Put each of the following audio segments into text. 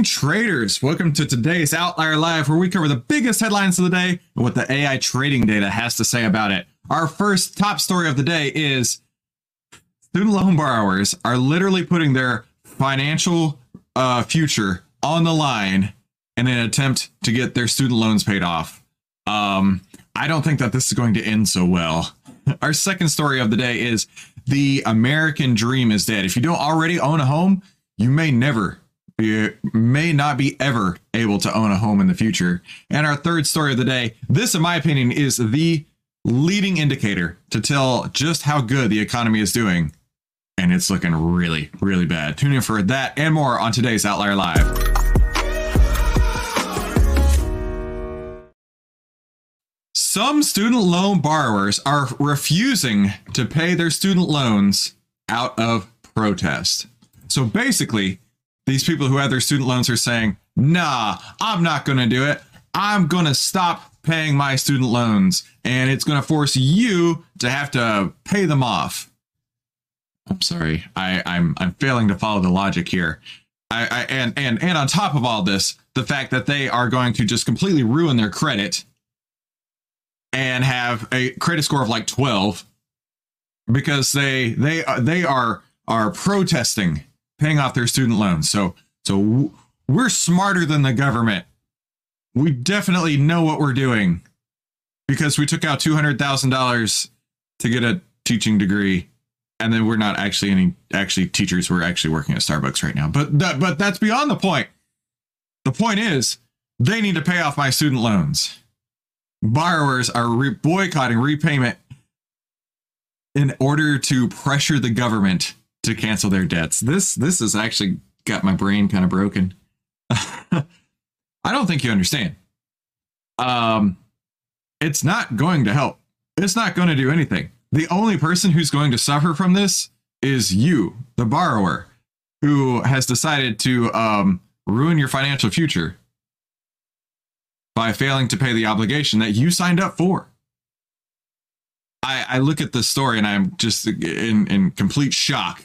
Morning, traders. Welcome to today's OVTLYR Live, where we cover the biggest headlines of the day and what the AI trading data has to say about it. Our first top story of the day is student loan borrowers are literally putting their financial uh, future on the line in an attempt to get their student loans paid off. Um, I don't think that this is going to end so well. Our second story of the day is the American dream is dead. If you don't already own a home, you may never be, may not be ever able to own a home in the future. And our third story of the day, this in my opinion is the leading indicator to tell just how good the economy is doing. And it's looking really, really bad. Tune in for that and more on today's OVTLYR Live. Some student loan borrowers are refusing to pay their student loans out of protest. So basically, these people who have their student loans are saying, nah, I'm not going to do it. I'm going to stop paying my student loans, and it's going to force you to have to pay them off. I'm sorry, I, I'm I'm failing to follow the logic here. I, I and and and on top of all this, the fact that they are going to just completely ruin their credit and have a credit score of like 12 because they they they are are protesting paying off their student loans. So so we're smarter than the government. We definitely know what we're doing because we took out $200,000 to get a teaching degree and then we're not actually any actually teachers we're actually working at Starbucks right now. But that but that's beyond the point. The point is they need to pay off my student loans borrowers are re- boycotting repayment in order to pressure the government to cancel their debts. This this has actually got my brain kind of broken. I don't think you understand. Um it's not going to help. It's not going to do anything. The only person who's going to suffer from this is you, the borrower, who has decided to um, ruin your financial future by failing to pay the obligation that you signed up for. I, I look at this story and I'm just in, in complete shock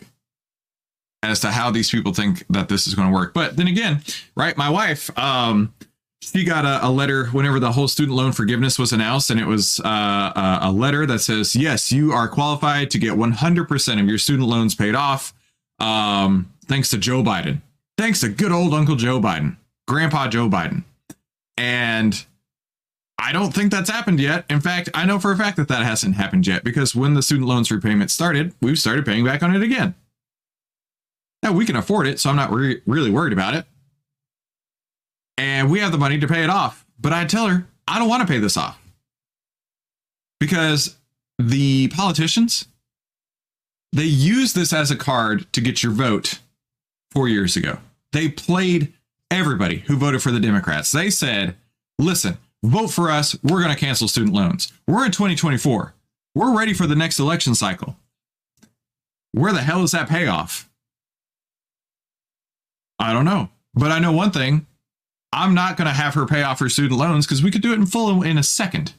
as to how these people think that this is going to work. But then again, right, my wife, um, she got a, a, letter whenever the whole student loan forgiveness was announced, and it was uh, a letter that says, "Yes, you are qualified to get 100% of your student loans paid off, um, thanks to Joe Biden, thanks to good old Uncle Joe Biden, Grandpa Joe Biden." And I don't think that's happened yet. In fact, I know for a fact that that hasn't happened yet because when the student loans repayment started, we've started paying back on it again. Now we can afford it, so I'm not re- really worried about it. And we have the money to pay it off. But I tell her, I don't want to pay this off because the politicians, they used this as a card to get your vote four years ago. They played everybody who voted for the Democrats. They said, listen, vote for us. We're going to cancel student loans. We're in 2024. We're ready for the next election cycle. Where the hell is that payoff? I don't know. But I know one thing I'm not going to have her pay off her student loans because we could do it in full in a second.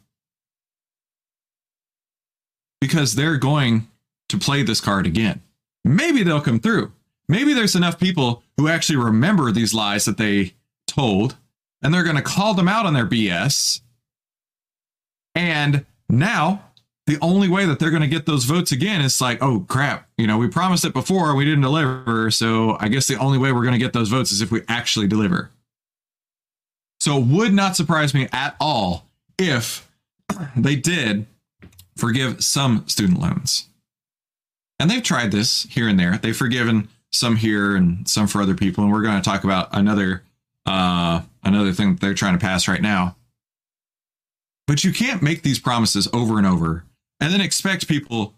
Because they're going to play this card again. Maybe they'll come through maybe there's enough people who actually remember these lies that they told and they're going to call them out on their BS. And now the only way that they're going to get those votes again is like, oh crap, you know, we promised it before and we didn't deliver. So I guess the only way we're going to get those votes is if we actually deliver. So it would not surprise me at all if they did forgive some student loans. And they've tried this here and there. They've forgiven some here and some for other people. And we're going to talk about another uh, another thing they're trying to pass right now. But you can't make these promises over and over and then expect people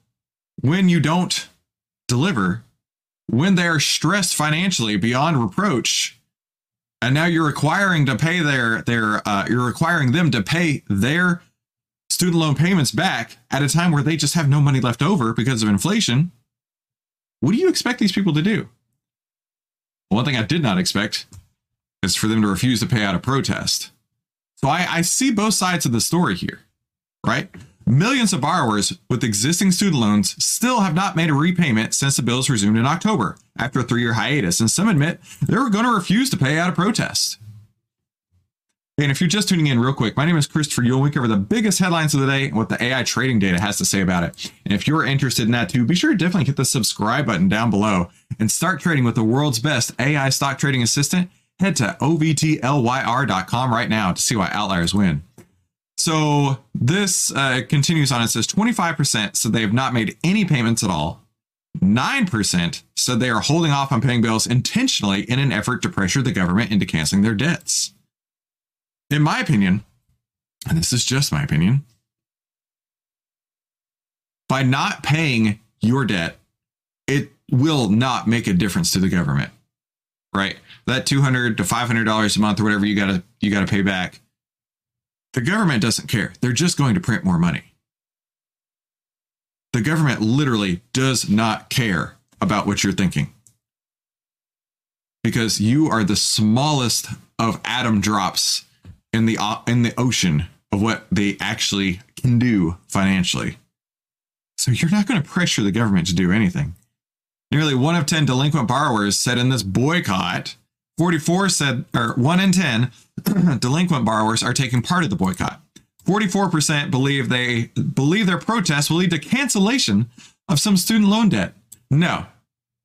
when you don't deliver, when they're stressed financially beyond reproach, and now you're requiring to pay their their uh, you're requiring them to pay their student loan payments back at a time where they just have no money left over because of inflation what do you expect these people to do? One thing I did not expect is for them to refuse to pay out a protest. So I, I see both sides of the story here, right? Millions of borrowers with existing student loans still have not made a repayment since the bills resumed in October after a three year hiatus, and some admit they're going to refuse to pay out of protest. And if you're just tuning in real quick, my name is Christopher Uhl. We cover the biggest headlines of the day and what the AI trading data has to say about it. And if you're interested in that too, be sure to definitely hit the subscribe button down below and start trading with the world's best AI stock trading assistant. Head to ovtlyr.com right now to see why outliers win. So this uh, continues on. It says 25% said they have not made any payments at all. 9% said they are holding off on paying bills intentionally in an effort to pressure the government into canceling their debts in my opinion, and this is just my opinion, by not paying your debt, it will not make a difference to the government. Right? That 200 to $500 a month or whatever you got to you got to pay back. The government doesn't care. They're just going to print more money. The government literally does not care about what you're thinking. Because you are the smallest of atom drops in the in the ocean of what they actually can do financially. So you're not going to pressure the government to do anything. Nearly one of 10 delinquent borrowers said in this boycott, 44 said, or one in 10 delinquent borrowers are taking part of the boycott. 44% believe they believe their protest will lead to cancellation of some student loan debt. No,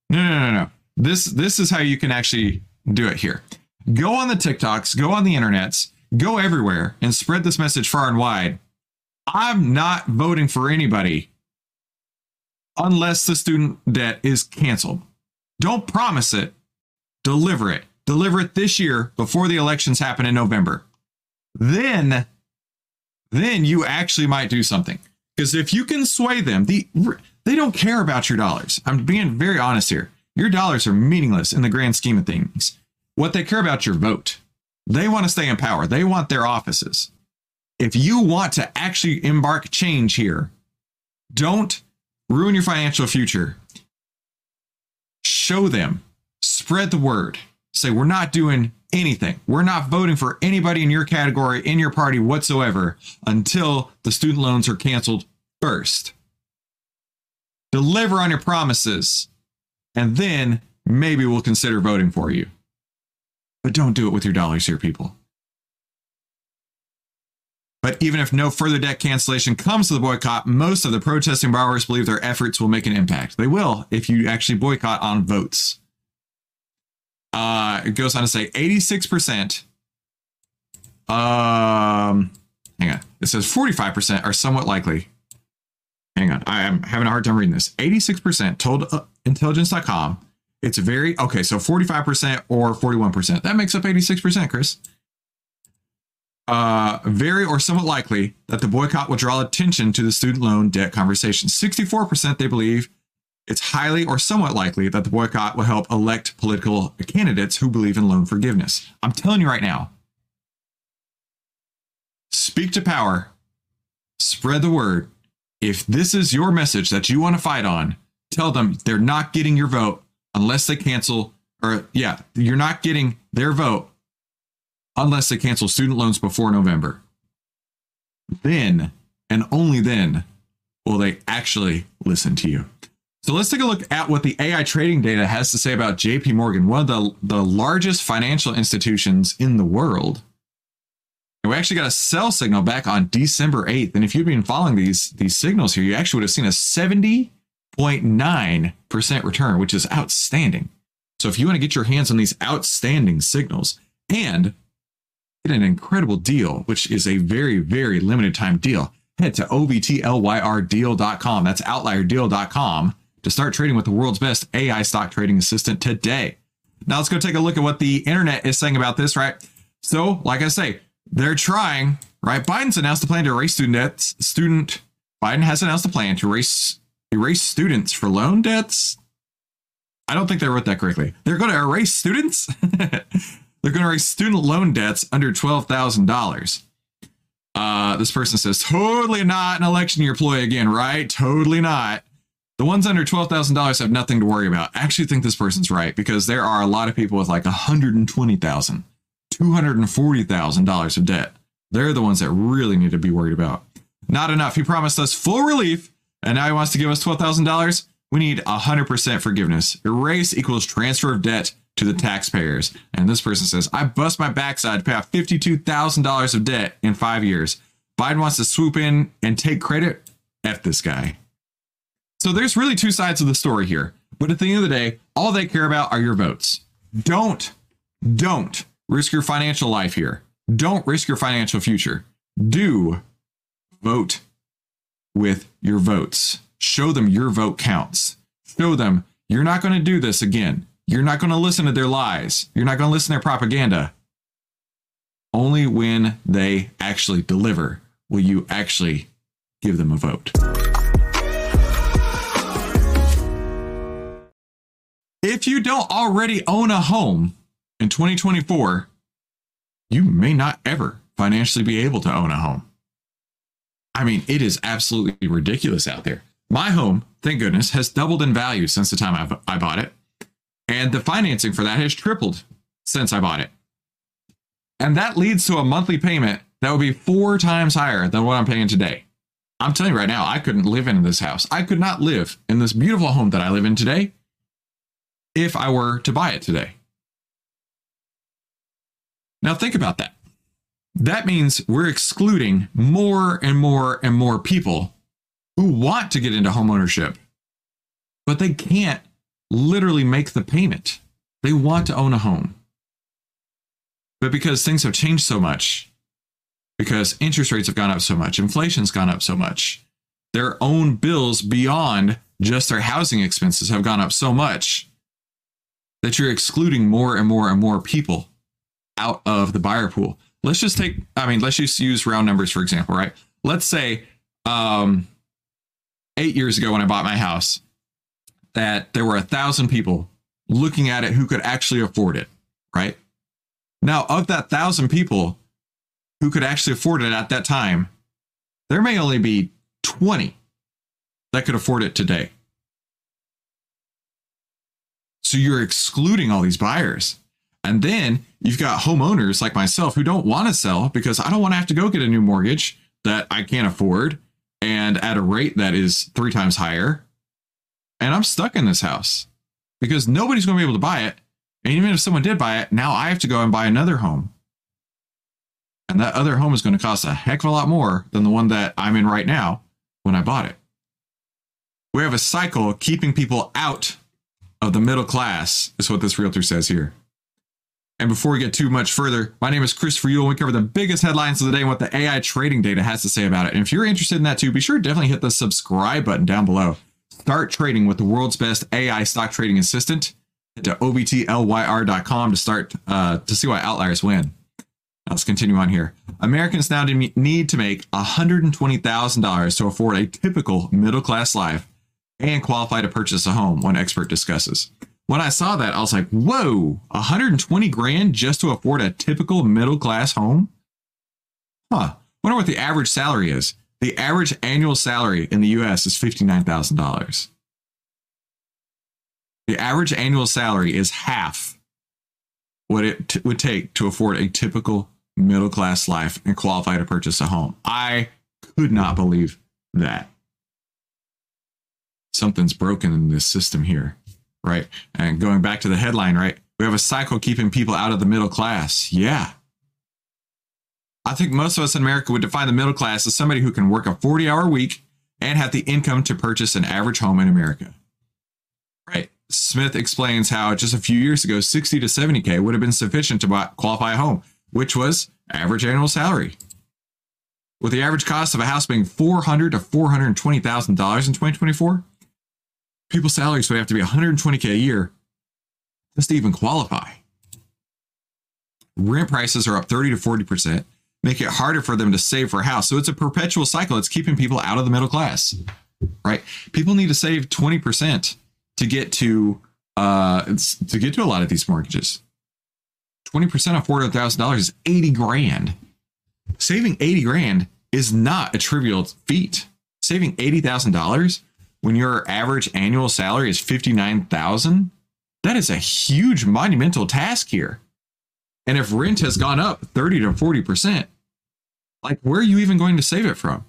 no, no, no, no. This this is how you can actually do it here. Go on the TikToks, go on the internets, go everywhere and spread this message far and wide. I'm not voting for anybody unless the student debt is canceled. Don't promise it, deliver it. Deliver it this year before the elections happen in November. Then then you actually might do something. Because if you can sway them, the they don't care about your dollars. I'm being very honest here. Your dollars are meaningless in the grand scheme of things. What they care about your vote. They want to stay in power. They want their offices. If you want to actually embark change here, don't ruin your financial future. Show them, spread the word. Say, we're not doing anything. We're not voting for anybody in your category, in your party whatsoever until the student loans are canceled first. Deliver on your promises, and then maybe we'll consider voting for you. But don't do it with your dollars here, people. But even if no further debt cancellation comes to the boycott, most of the protesting borrowers believe their efforts will make an impact. They will if you actually boycott on votes. Uh, it goes on to say 86%. Um, hang on. It says 45% are somewhat likely. Hang on. I am having a hard time reading this. 86% told uh, intelligence.com it's very okay. So 45% or 41%. That makes up 86%, Chris. Uh, very or somewhat likely that the boycott will draw attention to the student loan debt conversation. 64% they believe it's highly or somewhat likely that the boycott will help elect political candidates who believe in loan forgiveness. I'm telling you right now, speak to power, spread the word. If this is your message that you want to fight on, tell them they're not getting your vote unless they cancel, or yeah, you're not getting their vote unless they cancel student loans before November. Then, and only then, will they actually listen to you. So let's take a look at what the AI trading data has to say about JP Morgan, one of the, the largest financial institutions in the world. And we actually got a sell signal back on December 8th. And if you've been following these, these signals here, you actually would have seen a 70 0.9% return, which is outstanding. So if you want to get your hands on these outstanding signals and get an incredible deal, which is a very, very limited time deal, head to ovtlyrdeal.com. That's outlierdeal.com to start trading with the world's best AI stock trading assistant today. Now let's go take a look at what the internet is saying about this, right? So, like I say, they're trying, right? Biden's announced a plan to erase student debts. Student Biden has announced a plan to erase erase students for loan debts. I don't think they wrote that correctly. They're going to erase students. They're going to raise student loan debts under twelve thousand uh, dollars. This person says, "Totally not an election year ploy again, right? Totally not." The ones under twelve thousand dollars have nothing to worry about. I actually think this person's right because there are a lot of people with like one hundred and twenty thousand, two hundred and forty thousand dollars of debt. They're the ones that really need to be worried about. not enough. He promised us full relief, and now he wants to give us $12,000. We need 100% forgiveness. Erase equals transfer of debt to the taxpayers. And this person says, I bust my backside to pay off $52,000 of debt in five years. Biden wants to swoop in and take credit. F this guy. So there's really two sides of the story here. But at the end of the day, all they care about are your votes. Don't, don't risk your financial life here. Don't risk your financial future. Do vote with your votes. Show them your vote counts. Show them you're not going to do this again. You're not going to listen to their lies. You're not going to listen to their propaganda. Only when they actually deliver will you actually give them a vote. If you don't already own a home in 2024, you may not ever financially be able to own a home. I mean, it is absolutely ridiculous out there. My home, thank goodness, has doubled in value since the time I've, I bought it. And the financing for that has tripled since I bought it. And that leads to a monthly payment that would be four times higher than what I'm paying today. I'm telling you right now, I couldn't live in this house. I could not live in this beautiful home that I live in today if I were to buy it today. Now, think about that. That means we're excluding more and more and more people who want to get into homeownership, but they can't literally make the payment. They want to own a home. But because things have changed so much, because interest rates have gone up so much, inflation's gone up so much, their own bills beyond just their housing expenses have gone up so much that you're excluding more and more and more people out of the buyer pool. Let's just take, I mean, let's just use round numbers for example, right? Let's say um, eight years ago when I bought my house, that there were a thousand people looking at it who could actually afford it, right? Now, of that thousand people who could actually afford it at that time, there may only be 20 that could afford it today. So you're excluding all these buyers. And then you've got homeowners like myself who don't want to sell because I don't want to have to go get a new mortgage that I can't afford and at a rate that is three times higher. And I'm stuck in this house because nobody's going to be able to buy it. And even if someone did buy it, now I have to go and buy another home. And that other home is going to cost a heck of a lot more than the one that I'm in right now when I bought it. We have a cycle keeping people out of the middle class, is what this realtor says here. And before we get too much further, my name is Christopher Uhl. We cover the biggest headlines of the day and what the AI trading data has to say about it. And if you're interested in that too, be sure to definitely hit the subscribe button down below. Start trading with the world's best AI stock trading assistant. Head to ovtlyr.com to start uh, to see why outliers win. Now Let's continue on here. Americans now need to make $120,000 to afford a typical middle class life and qualify to purchase a home, one expert discusses. When I saw that, I was like, whoa, 120 grand just to afford a typical middle class home? Huh. Wonder what the average salary is. The average annual salary in the US is $59,000. The average annual salary is half what it t- would take to afford a typical middle class life and qualify to purchase a home. I could not believe that. Something's broken in this system here, right? And going back to the headline, right? We have a cycle keeping people out of the middle class. Yeah. I think most of us in America would define the middle class as somebody who can work a 40 hour week and have the income to purchase an average home in America. Right. Smith explains how just a few years ago, 60 to 70K would have been sufficient to buy, qualify a home, which was average annual salary. With the average cost of a house being 400 to $420,000 in 2024, people's salaries would have to be 120K a year just to even qualify. Rent prices are up 30 to 40%, make it harder for them to save for a house. So it's a perpetual cycle. It's keeping people out of the middle class, right? People need to save 20% to get to uh to get to a lot of these mortgages. 20% of $400,000 is 80 grand. Saving 80 grand is not a trivial feat. Saving $80,000 when your average annual salary is 59,000, that is a huge monumental task here. And if rent has gone up 30 to 40%, like where are you even going to save it from?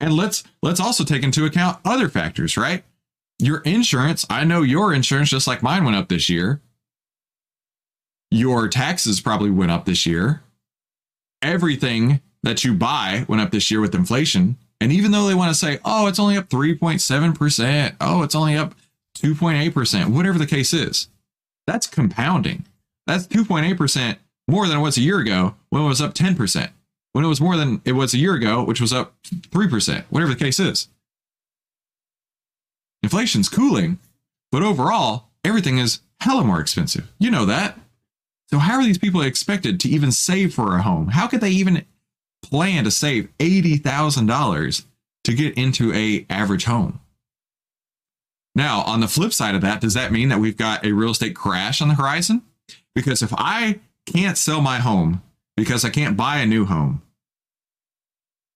And let's let's also take into account other factors, right? Your insurance, I know your insurance just like mine went up this year. Your taxes probably went up this year. Everything that you buy went up this year with inflation. And even though they want to say, oh, it's only up 3.7%, oh, it's only up 2.8%, whatever the case is, that's compounding. That's 2.8% more than it was a year ago when it was up 10%. When it was more than it was a year ago, which was up 3%, whatever the case is. Inflation's cooling, but overall, everything is hella more expensive. You know that. So, how are these people expected to even save for a home? How could they even plan to save $80,000 to get into a average home? Now, on the flip side of that, does that mean that we've got a real estate crash on the horizon? Because if I can't sell my home because I can't buy a new home,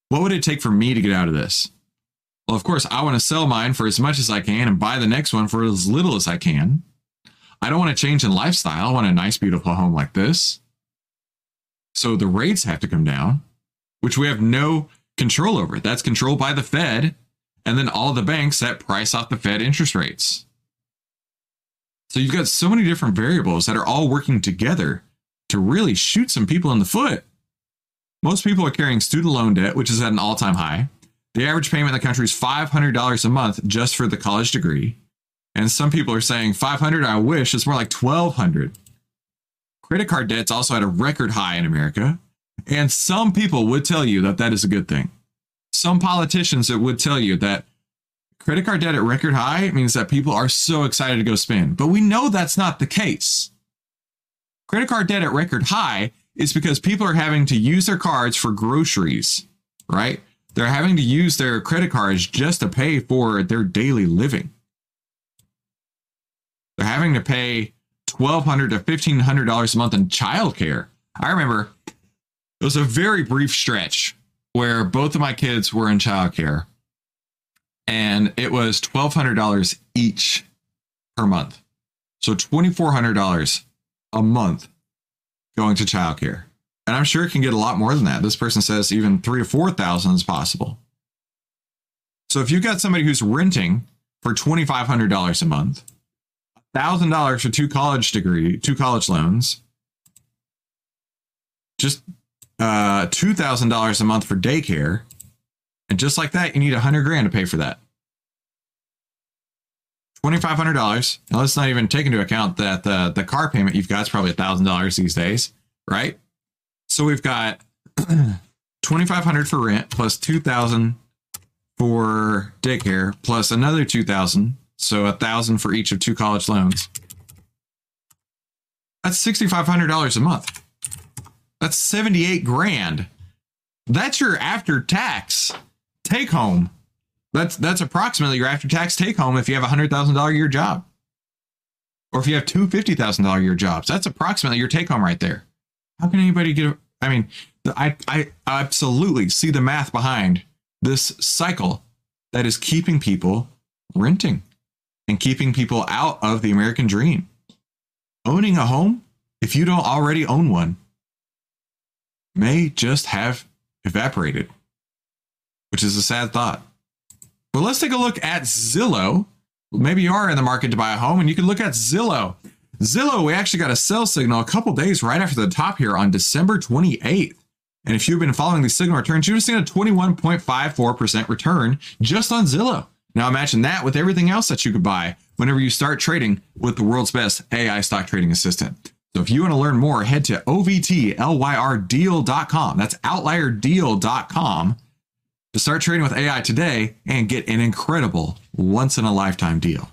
what would it take for me to get out of this? Well, of course, I want to sell mine for as much as I can and buy the next one for as little as I can. I don't want to change in lifestyle. I want a nice, beautiful home like this. So the rates have to come down, which we have no control over. That's controlled by the Fed and then all the banks that price off the Fed interest rates. So you've got so many different variables that are all working together to really shoot some people in the foot. Most people are carrying student loan debt, which is at an all time high. The average payment in the country is $500 a month just for the college degree. And some people are saying 500, I wish. It's more like 1200. Credit card debt's also at a record high in America. And some people would tell you that that is a good thing. Some politicians that would tell you that credit card debt at record high means that people are so excited to go spend. But we know that's not the case. Credit card debt at record high is because people are having to use their cards for groceries, right? They're having to use their credit cards just to pay for their daily living. They're having to pay 1,200 to $1,500 a month in childcare. I remember it was a very brief stretch where both of my kids were in childcare and it was $1,200 each per month. So $2,400 a month going to childcare. And I'm sure it can get a lot more than that. This person says even three to 4,000 is possible. So if you've got somebody who's renting for $2,500 a month, $1,000 for two college degree, two college loans, just uh, $2,000 a month for daycare. And just like that, you need a hundred grand to pay for that. $2,500. Now let's not even take into account that the, the car payment you've got is probably $1,000 these days, right? So we've got 2500 for rent plus 2000 for daycare plus another 2000 so a thousand for each of two college loans that's $6500 a month that's 78 grand. That's your after tax take home that's that's approximately your after tax take home if you have a $100000 year job. Or if you have two $50000 year jobs. That's approximately your take home right there. How can anybody get I mean, I, I absolutely see the math behind this cycle that is keeping people renting and keeping people out of the American dream. Owning a home, if you don't already own one, may just have evaporated, which is a sad thought. But let's take a look at Zillow. Maybe you are in the market to buy a home and you can look at Zillow. Zillow, we actually got a sell signal a couple days right after the top here on December 28th. And if you've been following these signal returns, you've seen a 21.54% return just on Zillow. Now imagine that with everything else that you could buy whenever you start trading with the world's best AI stock trading assistant. So if you want to learn more, head to ovtlyrdeal.com. That's outlierdeal.com to start trading with AI today and get an incredible once in a lifetime deal.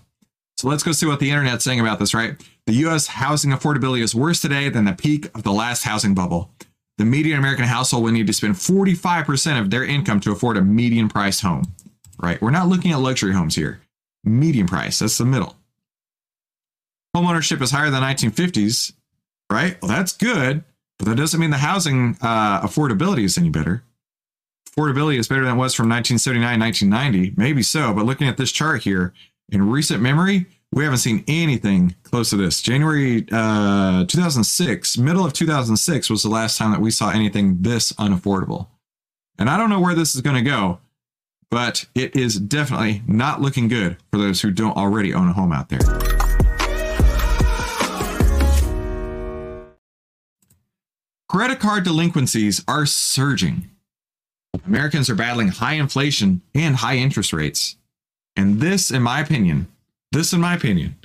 So let's go see what the internet's saying about this, right? The US housing affordability is worse today than the peak of the last housing bubble. The median American household will need to spend 45% of their income to afford a median priced home, right? We're not looking at luxury homes here. Median price, that's the middle. Homeownership is higher than 1950s, right? Well, that's good, but that doesn't mean the housing uh, affordability is any better. Affordability is better than it was from 1979, 1990, maybe so, but looking at this chart here, in recent memory, we haven't seen anything close to this. January uh, 2006, middle of 2006 was the last time that we saw anything this unaffordable. And I don't know where this is going to go, but it is definitely not looking good for those who don't already own a home out there. Credit card delinquencies are surging. Americans are battling high inflation and high interest rates. And this, in my opinion, this, in my opinion,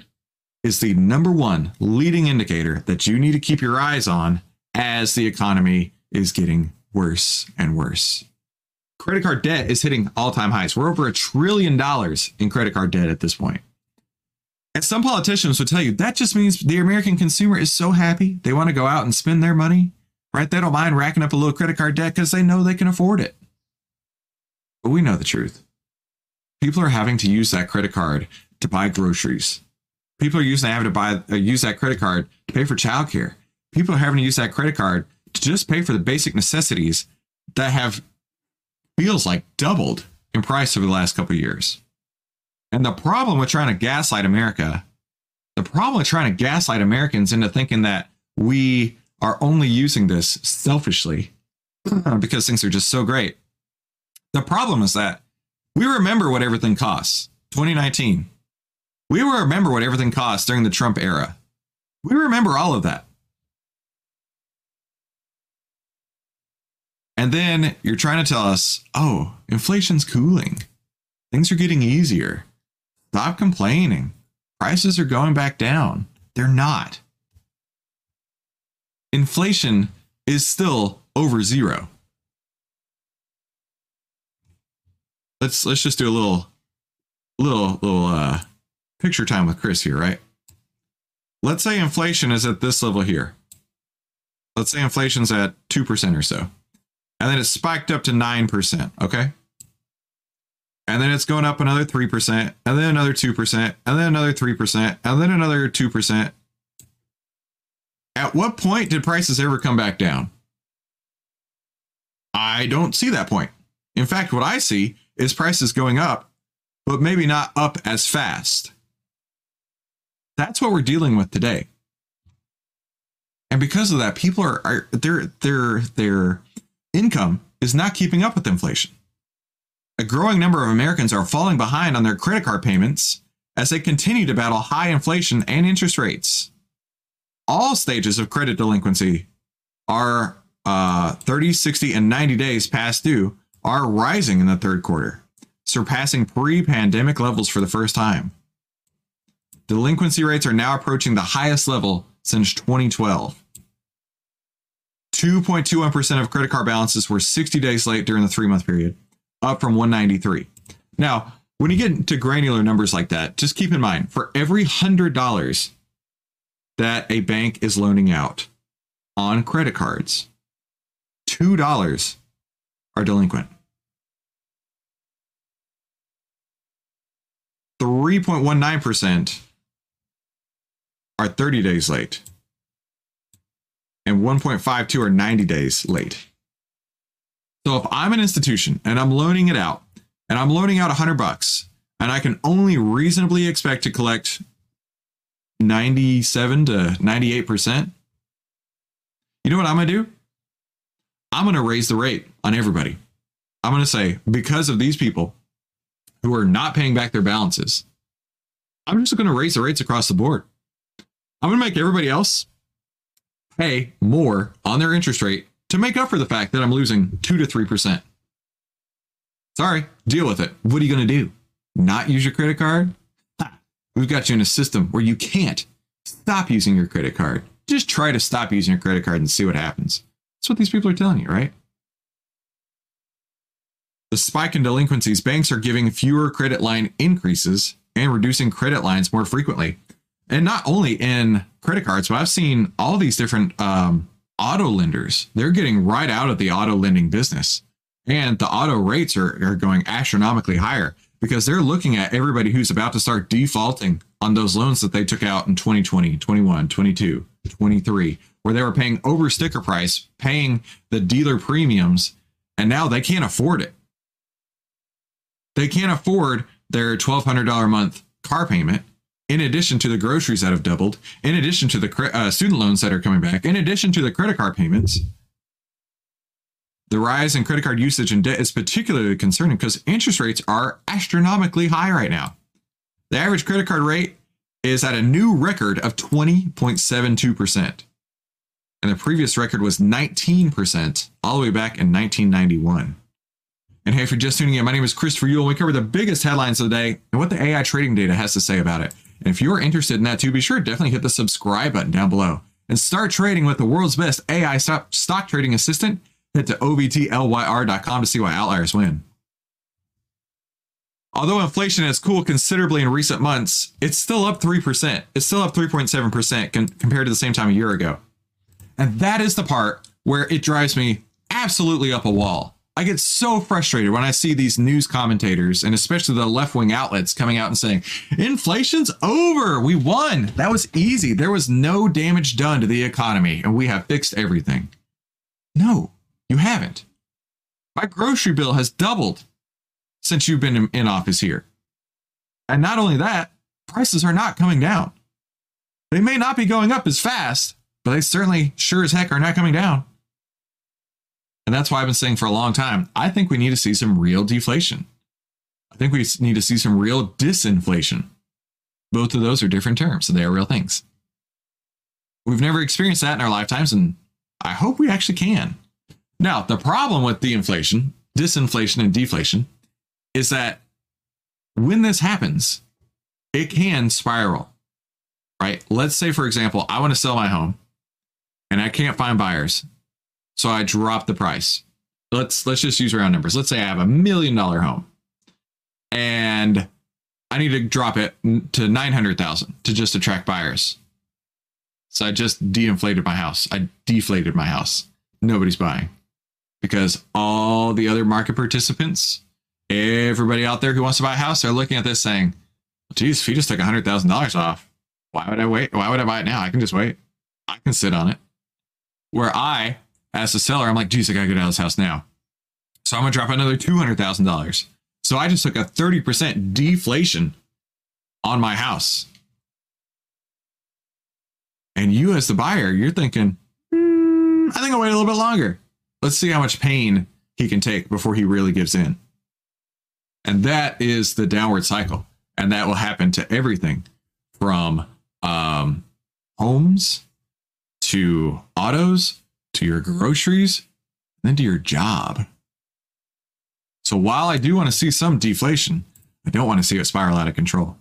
is the number one leading indicator that you need to keep your eyes on as the economy is getting worse and worse. Credit card debt is hitting all time highs. We're over a trillion dollars in credit card debt at this point. And some politicians would tell you that just means the American consumer is so happy they want to go out and spend their money, right? They don't mind racking up a little credit card debt because they know they can afford it. But we know the truth. People are having to use that credit card to buy groceries. People are using having to buy uh, use that credit card to pay for childcare. People are having to use that credit card to just pay for the basic necessities that have feels like doubled in price over the last couple years. And the problem with trying to gaslight America, the problem with trying to gaslight Americans into thinking that we are only using this selfishly because things are just so great. The problem is that we remember what everything costs. 2019. We remember what everything cost during the Trump era. We remember all of that. And then you're trying to tell us, oh, inflation's cooling. Things are getting easier. Stop complaining. Prices are going back down. They're not. Inflation is still over zero. Let's let's just do a little little little uh picture time with Chris here, right? Let's say inflation is at this level here. Let's say inflation's at 2% or so. And then it spiked up to 9%, okay? And then it's going up another 3%, and then another 2%, and then another 3%, and then another 2%. At what point did prices ever come back down? I don't see that point. In fact, what I see is prices going up, but maybe not up as fast. That's what we're dealing with today. And because of that, people are, are their their their income is not keeping up with inflation. A growing number of Americans are falling behind on their credit card payments as they continue to battle high inflation and interest rates. All stages of credit delinquency are uh, 30, 60, and 90 days past due are rising in the third quarter, surpassing pre pandemic levels for the first time. Delinquency rates are now approaching the highest level since 2012. 2.21% of credit card balances were 60 days late during the three month period, up from 193. Now, when you get into granular numbers like that, just keep in mind for every $100 that a bank is loaning out on credit cards, $2 are delinquent. 3.19% are 30 days late, and 1.52 are 90 days late. So if I'm an institution and I'm loaning it out, and I'm loaning out 100 bucks, and I can only reasonably expect to collect 97 to 98%, you know what I'm going to do? I'm going to raise the rate on everybody. I'm going to say, because of these people who are not paying back their balances, I'm just going to raise the rates across the board. I'm going to make everybody else pay more on their interest rate to make up for the fact that I'm losing 2 to 3%. Sorry, deal with it. What are you going to do? Not use your credit card? We've got you in a system where you can't stop using your credit card. Just try to stop using your credit card and see what happens. That's what these people are telling you, right? The spike in delinquencies, banks are giving fewer credit line increases and reducing credit lines more frequently and not only in credit cards, but I've seen all these different um, auto lenders. They're getting right out of the auto lending business, and the auto rates are, are going astronomically higher because they're looking at everybody who's about to start defaulting on those loans that they took out in 2020, 21, 22, 23, where they were paying over sticker price, paying the dealer premiums, and now they can't afford it. They can't afford their $1,200 a month car payment in addition to the groceries that have doubled, in addition to the uh, student loans that are coming back, in addition to the credit card payments, The rise in credit card usage and debt is particularly concerning because interest rates are astronomically high right now. The average credit card rate is at a new record of 20.72%. And the previous record was 19% all the way back in 1991. And hey, if you're just tuning in, my name is Christopher Uhl. We cover the biggest headlines of the day and what the AI trading data has to say about it. And if you're interested in that too, be sure to definitely hit the subscribe button down below and start trading with the world's best AI stock trading assistant. Head to ovtlyr.com to see why outliers win. Although inflation has cooled considerably in recent months, it's still up 3%. It's still up 3.7% con- compared to the same time a year ago. And that is the part where it drives me absolutely up a wall. I get so frustrated when I see these news commentators and especially the left wing outlets coming out and saying, inflation's over. We won. That was easy. There was no damage done to the economy and we have fixed everything. No, you haven't. My grocery bill has doubled since you've been in, office here. And not only that, prices are not coming down. They may not be going up as fast, but they certainly sure as heck are not coming down. And that's why I've been saying for a long time I think we need to see some real deflation. I think we need to see some real disinflation. Both of those are different terms, so they are real things. We've never experienced that in our lifetimes, and I hope we actually can. Now, the problem with the inflation, disinflation, and deflation is that when this happens, it can spiral, right? Let's say, for example, I want to sell my home and I can't find buyers. So I drop the price. Let's let's just use round numbers. Let's say I have a million dollar home and I need to drop it to 900,000 to just attract buyers. So I just de-inflated my house. I deflated my house. Nobody's buying because all the other market participants everybody out there who wants to buy a house are looking at this saying, geez, just took $100,000 off, why would I wait? Why would I buy it now? I can just wait. I can sit on it. Where I, as a seller, I'm like, geez, I got to get out of this house now. So I'm to drop another $200,000. So I just took a 30% deflation on my house. And you, as the buyer, you're thinking, mm, I think I'll wait a little bit longer. Let's see how much pain he can take before he really gives in. And that is the downward cycle. And that will happen to everything from um, homes to autos to your groceries, then to your job. So while I do want to see some deflation, I don't want to see it spiral out of control.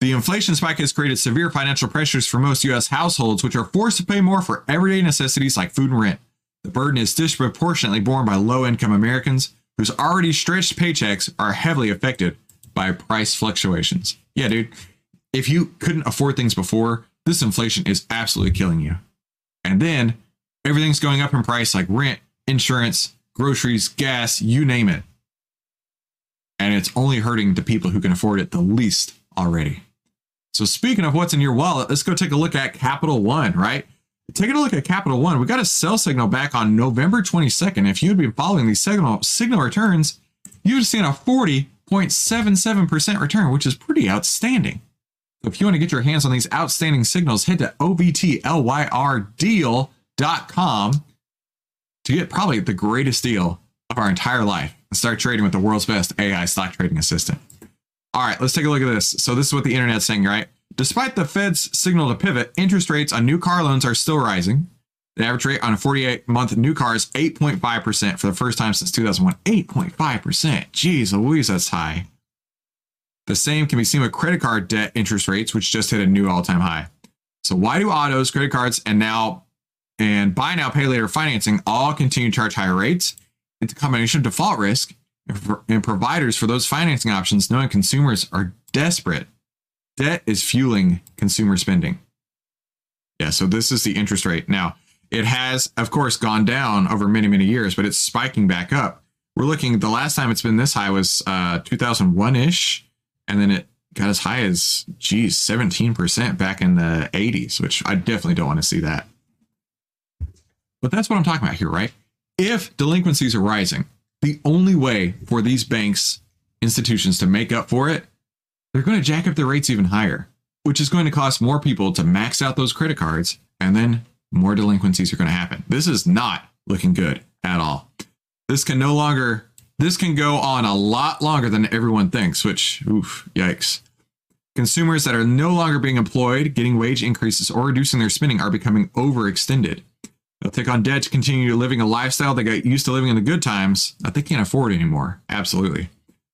The inflation spike has created severe financial pressures for most US households, which are forced to pay more for everyday necessities like food and rent. The burden is disproportionately borne by low income Americans whose already stretched paychecks are heavily affected by price fluctuations. Yeah, dude. If you couldn't afford things before, this inflation is absolutely killing you. And then everything's going up in price like rent, insurance, groceries, gas, you name it. And it's only hurting the people who can afford it the least already. So, speaking of what's in your wallet, let's go take a look at Capital One, right? Taking a look at Capital One, we got a sell signal back on November 22nd. If you had been following these signal signal returns, you would have seen a 40.77% return, which is pretty outstanding. So if you want to get your hands on these outstanding signals, head to ovtlyrdeal.com to get probably the greatest deal of our entire life and start trading with the world's best AI stock trading assistant. All right, let's take a look at this. So this is what the internet's saying, right? Despite the Fed's signal to pivot, interest rates on new car loans are still rising. The average rate on a 48 month new car is 8.5% for the first time since 2001. 8.5%. Jeez Louise, that's high. The same can be seen with credit card debt interest rates, which just hit a new all time high. So, why do autos, credit cards, and now and buy now, pay later financing all continue to charge higher rates? It's a combination of default risk and providers for those financing options, knowing consumers are desperate debt is fueling consumer spending. Yeah, so this is the interest rate. Now, it has, of course, gone down over many, many years, but it's spiking back up. We're looking, the last time it's been this high was uh, 2001 ish, and then it got as high as, geez, 17% back in the 80s, which I definitely don't want to see that. But that's what I'm talking about here, right? If delinquencies are rising, the only way for these banks, institutions to make up for it they're going to jack up their rates even higher, which is going to cost more people to max out those credit cards, and then more delinquencies are going to happen. This is not looking good at all. This can no longer, this can go on a lot longer than everyone thinks, which, oof, yikes. Consumers that are no longer being employed, getting wage increases, or reducing their spending are becoming overextended. They'll take on debt to continue living a lifestyle they got used to living in the good times that they can't afford anymore. Absolutely.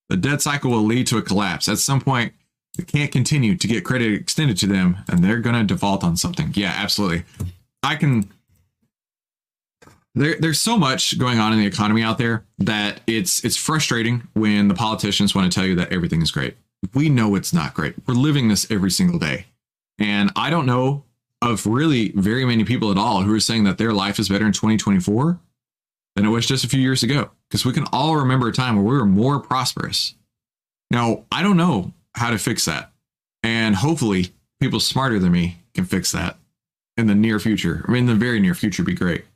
The debt cycle will lead to a collapse. At some point, they can't continue to get credit extended to them and they're going to default on something. Yeah, absolutely. I can. There, there's so much going on in the economy out there that it's it's frustrating when the politicians want to tell you that everything is great we know it's not great. We're living this every single day. And I don't know of really very many people at all who are saying that their life is better in 2024 than it was just a few years ago. Because we can all remember a time where we were more prosperous. Now, I don't know how to fix that. And hopefully, people smarter than me can fix that in the near future. I mean, in the very near future, be great.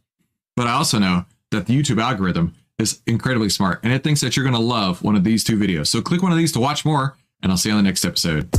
But I also know that the YouTube algorithm is incredibly smart and it thinks that you're going to love one of these two videos. So click one of these to watch more and I'll see you on the next episode.